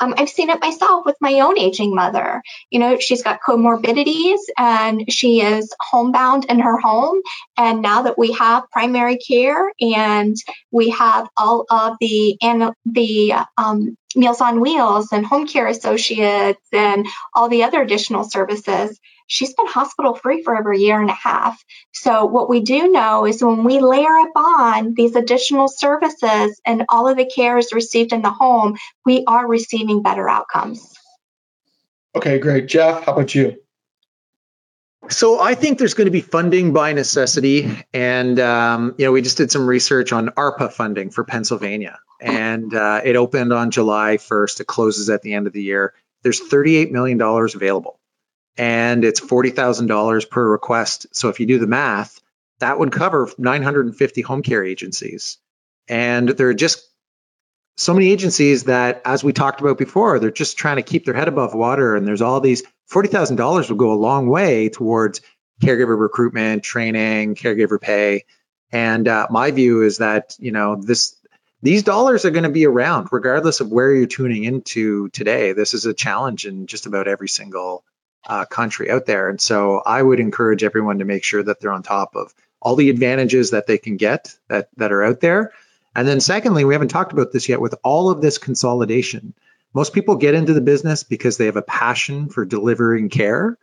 Um, I've seen it myself with my own aging mother. You know, she's got comorbidities and she is homebound in her home. And now that we have primary care and we have all of the and the um, Meals on Wheels and home care associates and all the other additional services, she's been hospital free for over a year and a half. So, what we do know is when we layer up on these additional services and all of the care is received in the home, we are receiving better outcomes. Okay, great. Jeff, how about you? So I think there's going to be funding by necessity, and um, you know we just did some research on ARPA funding for Pennsylvania, and uh, it opened on July 1st. It closes at the end of the year. There's 38 million dollars available. And it's $40,000 per request. So if you do the math, that would cover 950 home care agencies. And there are just so many agencies that, as we talked about before, they're just trying to keep their head above water. And there's all these $40,000 will go a long way towards caregiver recruitment, training, caregiver pay. And uh, my view is that, you know, this these dollars are going to be around regardless of where you're tuning into today. This is a challenge in just about every single uh, country out there. And so I would encourage everyone to make sure that they're on top of all the advantages that they can get that, that are out there. And then secondly, we haven't talked about this yet with all of this consolidation. Most people get into the business because they have a passion for delivering care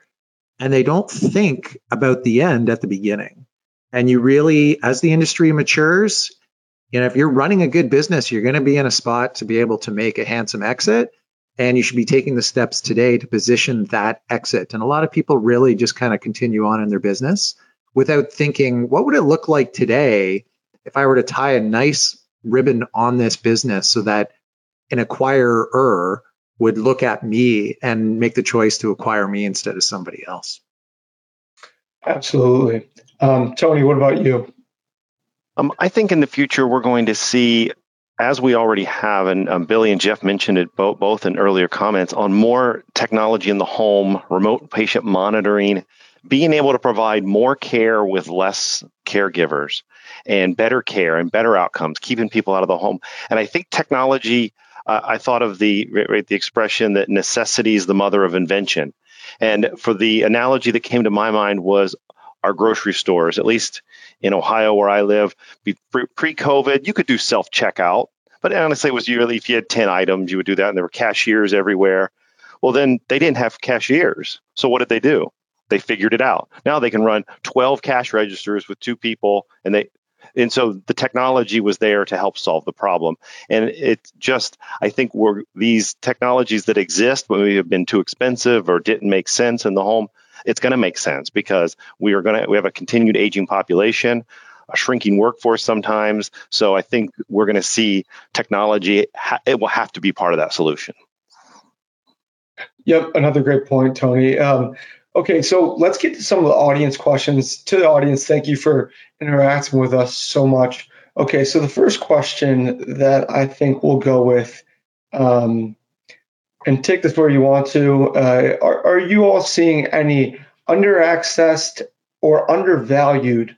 and they don't think about the end at the beginning. And you really, as the industry matures, you know, if you're running a good business, you're going to be in a spot to be able to make a handsome exit. And you should be taking the steps today to position that exit. And a lot of people really just kind of continue on in their business without thinking, what would it look like today if I were to tie a nice ribbon on this business so that an acquirer would look at me and make the choice to acquire me instead of somebody else? Absolutely. Um, Tony, what about you? Um, I think in the future we're going to see, as we already have, and um, Billy and Jeff mentioned it both, both in earlier comments, on more technology in the home, remote patient monitoring, being able to provide more care with less caregivers and better care and better outcomes, keeping people out of the home. And I think technology. Uh, I thought of the right, the expression that necessity is the mother of invention. And for the analogy that came to my mind was our grocery stores, at least in Ohio where I live. Pre COVID, you could do self checkout, but honestly, it was usually if you had 10 items, you would do that, and there were cashiers everywhere. Well, then they didn't have cashiers. So what did they do? They figured it out. Now they can run 12 cash registers with two people, and they and so the technology was there to help solve the problem. And it just, I think, we're these technologies that exist, but we have been too expensive or didn't make sense in the home it's going to make sense because we are going to we have a continued aging population a shrinking workforce sometimes. So i think we're going to see technology it will have to be part of that solution. Yep another great point tony. Um, okay so let's get to some of the audience questions. To the audience thank you for interacting with us so much. Okay so the first question that i think we'll go with um, and take this where you want to. Uh, are, are you all seeing any under-accessed or undervalued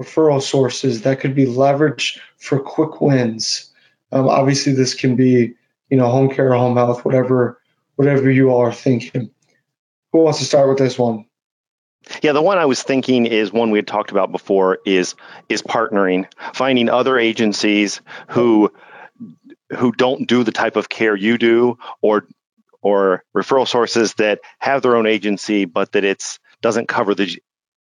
referral sources that could be leveraged for quick wins? Um, obviously, this can be you know home care, home health, whatever whatever you all are thinking. Who wants to start with this one? Yeah, the one I was thinking is one we had talked about before is is partnering, finding other agencies who who don't do the type of care you do or or referral sources that have their own agency, but that it's doesn't cover the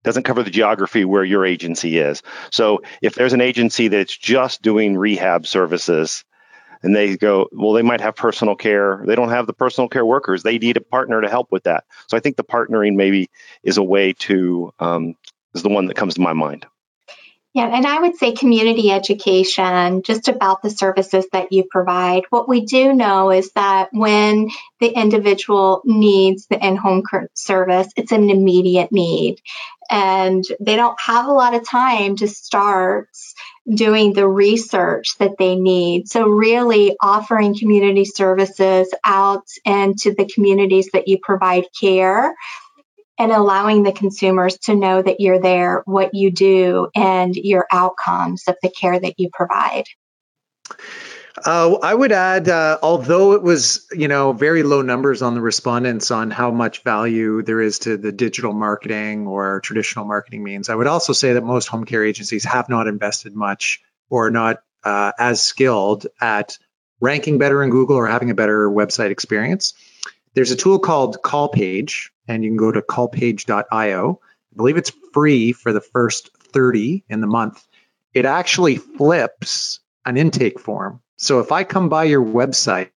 doesn't cover the geography where your agency is. So if there's an agency that's just doing rehab services, and they go, well, they might have personal care. They don't have the personal care workers. They need a partner to help with that. So I think the partnering maybe is a way to um, is the one that comes to my mind. Yeah, and I would say community education just about the services that you provide. What we do know is that when the individual needs the in home service, it's an immediate need. And they don't have a lot of time to start doing the research that they need. So, really offering community services out into the communities that you provide care and allowing the consumers to know that you're there, what you do, and your outcomes of the care that you provide. Uh, I would add, uh, although it was, you know, very low numbers on the respondents on how much value there is to the digital marketing or traditional marketing means, I would also say that most home care agencies have not invested much or not uh, as skilled at ranking better in Google or having a better website experience. There's a tool called Callpage, and you can go to callpage.io. I believe it's free for the first 30 in the month. It actually flips an intake form. So if I come by your website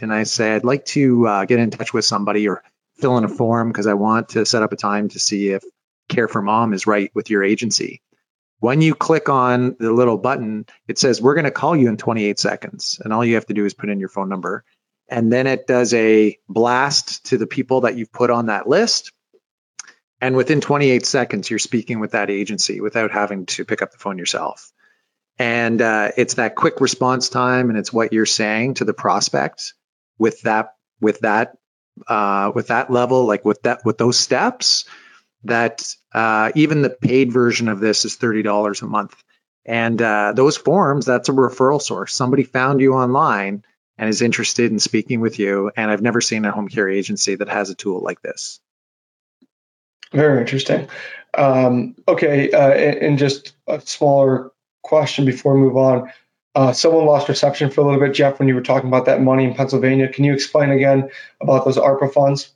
and I say, I'd like to uh, get in touch with somebody or fill in a form because I want to set up a time to see if Care for Mom is right with your agency. When you click on the little button, it says, We're going to call you in 28 seconds. And all you have to do is put in your phone number and then it does a blast to the people that you've put on that list And within 28 seconds, you're speaking with that agency without having to pick up the phone yourself. And uh, it's that quick response time, and it's what you're saying to the prospect with that with that uh, with that level, like with that with those steps. That uh, even the paid version of this is thirty dollars a month, and uh, those forms that's a referral source. Somebody found you online and is interested in speaking with you, and I've never seen a home care agency that has a tool like this. Very interesting. Um, okay, uh, and, and, just a smaller question before we move on. Uh, someone lost reception for a little bit, Jeff, when you were talking about that money in Pennsylvania. Can you explain again about those ARPA funds?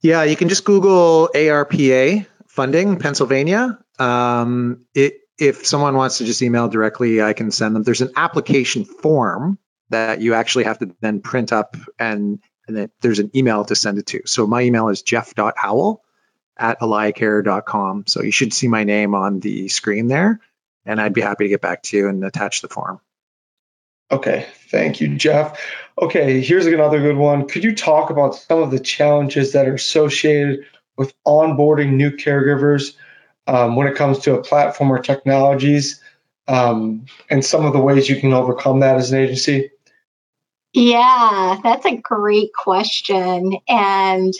Yeah, you can just Google ARPA funding Pennsylvania. Um, it, if someone wants to just email directly, I can send them. There's an application form that you actually have to then print up, and, and then there's an email to send it to. So my email is jeff.howell at alayacare.com. So you should see my name on the screen there, and I'd be happy to get back to you and attach the form. Okay, thank you, Jeff. Okay, here's another good one. Could you talk about some of the challenges that are associated with onboarding new caregivers um, when it comes to a platform or technologies um, and some of the ways you can overcome that as an agency? Yeah, that's a great question. And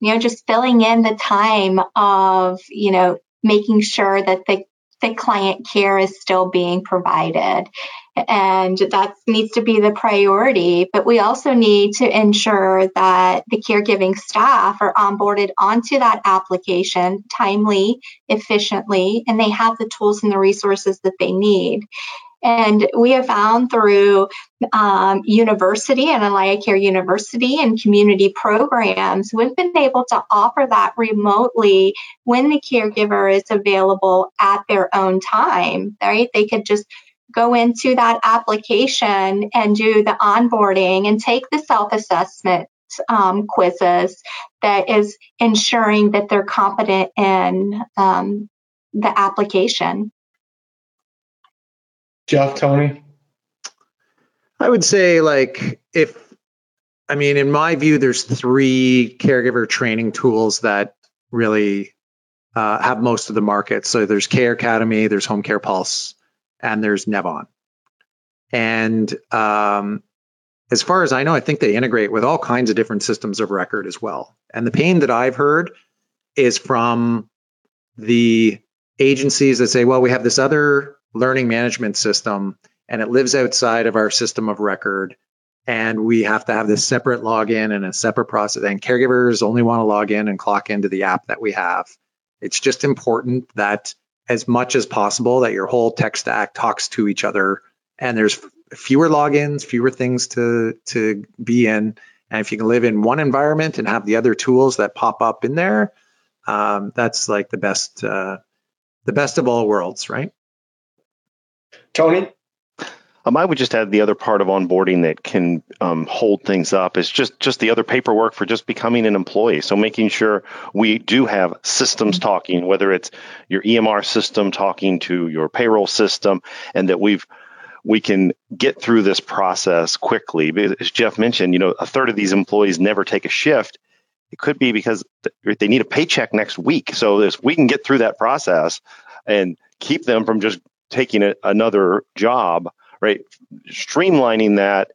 you know, just filling in the time of, you know, making sure that the, the client care is still being provided. And that needs to be the priority. But we also need to ensure that the caregiving staff are onboarded onto that application timely, efficiently, and they have the tools and the resources that they need. And we have found through um, university and AlayaCare University and community programs, we've been able to offer that remotely when the caregiver is available at their own time, right? They could just go into that application and do the onboarding and take the self assessment um, quizzes that is ensuring that they're competent in um, the application. Jeff, Tony? I would say, like, if, I mean, in my view, there's three caregiver training tools that really uh, have most of the market. So there's Care Academy, there's Home Care Pulse, and there's Nevvon. And um, as far as I know, I think they integrate with all kinds of different systems of record as well. And the pain that I've heard is from the agencies that say, well, we have this other learning management system and it lives outside of our system of record. And we have to have this separate login and a separate process and caregivers only want to log in and clock into the app that we have. It's just important that as much as possible that your whole tech stack talks to each other and there's fewer logins fewer things to to be in. And if you can live in one environment and have the other tools that pop up in there um, that's like the best uh, the best of all worlds right Tony? Um, I would just add the other part of onboarding that can um, hold things up is just just the other paperwork for just becoming an employee. So making sure we do have systems talking, whether it's your EMR system talking to your payroll system, and that we've we can get through this process quickly. As Jeff mentioned, you know, a third of these employees never take a shift. It could be because they need a paycheck next week. So if we can get through that process and keep them from just taking a, another job, right? Streamlining that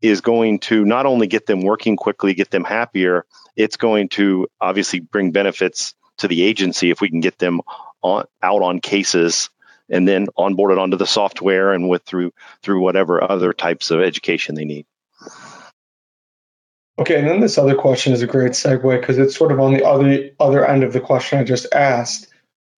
is going to not only get them working quickly, get them happier, it's going to obviously bring benefits to the agency if we can get them on, out on cases and then onboarded onto the software and with through through whatever other types of education they need. Okay, and then this other question is a great segue because it's sort of on the other other end of the question I just asked,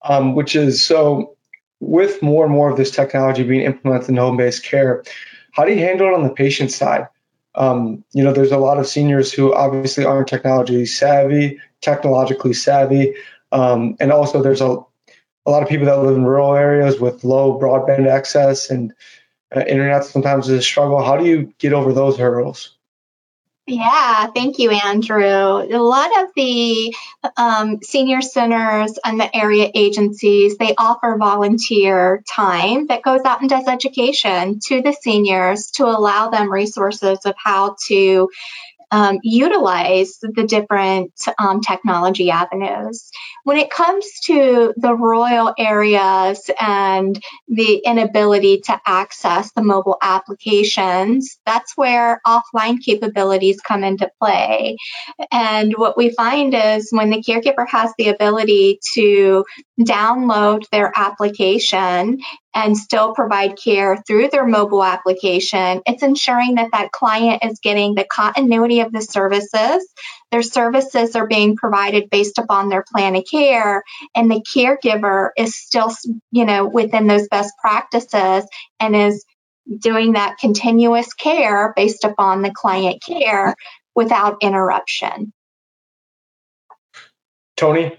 um, which is so with more and more of this technology being implemented in home-based care, how do you handle it on the patient side? Um, you know, there's a lot of seniors who obviously aren't technology savvy, technologically savvy, um, and also there's a a lot of people that live in rural areas with low broadband access and uh, internet sometimes is a struggle. How do you get over those hurdles? Yeah, thank you, Andrew. A lot of the um, senior centers and the area agencies, they offer volunteer time that goes out and does education to the seniors to allow them resources of how to um, utilize the different um, technology avenues. When it comes to the rural areas and the inability to access the mobile applications, that's where offline capabilities come into play. And what we find is when the caregiver has the ability to download their application and still provide care through their mobile application, it's ensuring that that client is getting the continuity of the services. Their services are being provided based upon their plan of care, and the caregiver is still, you know, within those best practices and is doing that continuous care based upon the client care without interruption. Tony?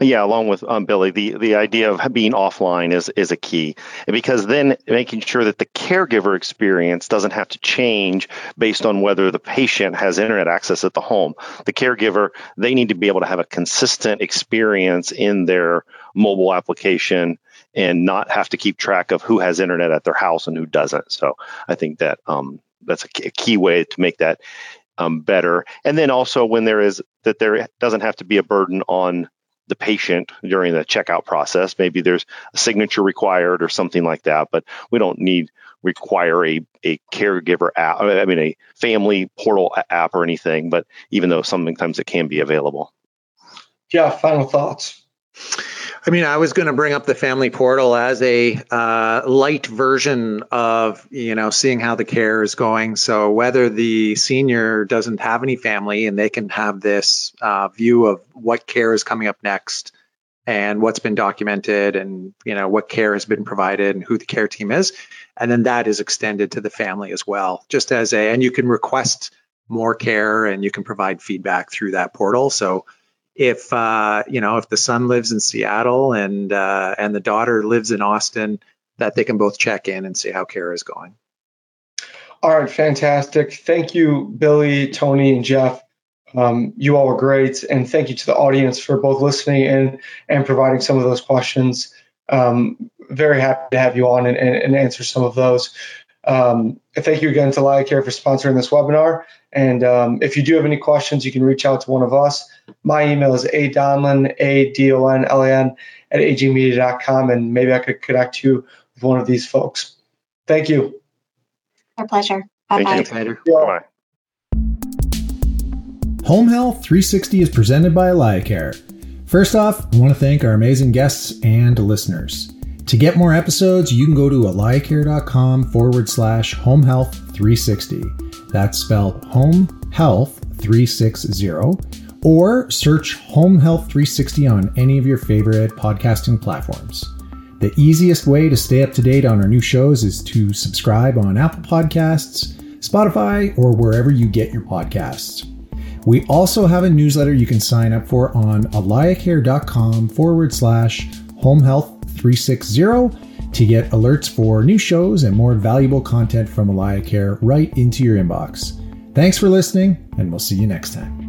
Yeah, along with um, Billy, the, the idea of being offline is is a key because then making sure that the caregiver experience doesn't have to change based on whether the patient has internet access at the home. The caregiver they need to be able to have a consistent experience in their mobile application and not have to keep track of who has internet at their house and who doesn't. So I think that um, that's a key way to make that um, better. And then also when there is that there doesn't have to be a burden on the patient during the checkout process. Maybe there's a signature required or something like that, but we don't need require a, a caregiver app, I mean, a family portal app or anything, but even though sometimes it can be available. Yeah, final thoughts. I mean, I was going to bring up the family portal as a uh, light version of, you know, seeing how the care is going. So whether the senior doesn't have any family and they can have this uh, view of what care is coming up next and what's been documented and, you know, what care has been provided and who the care team is. And then that is extended to the family as well, just as a, and you can request more care and you can provide feedback through that portal. So if uh, you know if the son lives in Seattle and uh, and the daughter lives in Austin, that they can both check in and see how care is going. All right, fantastic. Thank you, Billy, Tony, and Jeff. Um, you all were great, and thank you to the audience for both listening and and providing some of those questions. Um, very happy to have you on and, and, and answer some of those. Um, thank you again to Care for sponsoring this webinar. And um, if you do have any questions, you can reach out to one of us. My email is adonlan, A-D-O-N-L-A-N, at agingmedia.com, and maybe I could connect you with one of these folks. Thank you. Our pleasure. Bye-bye. Thank you. Bye-bye. Home Health 360 is presented by AlayaCare. First off, I want to thank our amazing guests and listeners. To get more episodes, you can go to alayacare.com forward slash home health 360. That's spelled home health 360 or search home health 360 on any of your favorite podcasting platforms. The easiest way to stay up to date on our new shows is to subscribe on Apple Podcasts, Spotify, or wherever you get your podcasts. We also have a newsletter you can sign up for on alayacare.com forward slash home health 360 to get alerts for new shows and more valuable content from AlayaCare right into your inbox. Thanks for listening, and we'll see you next time.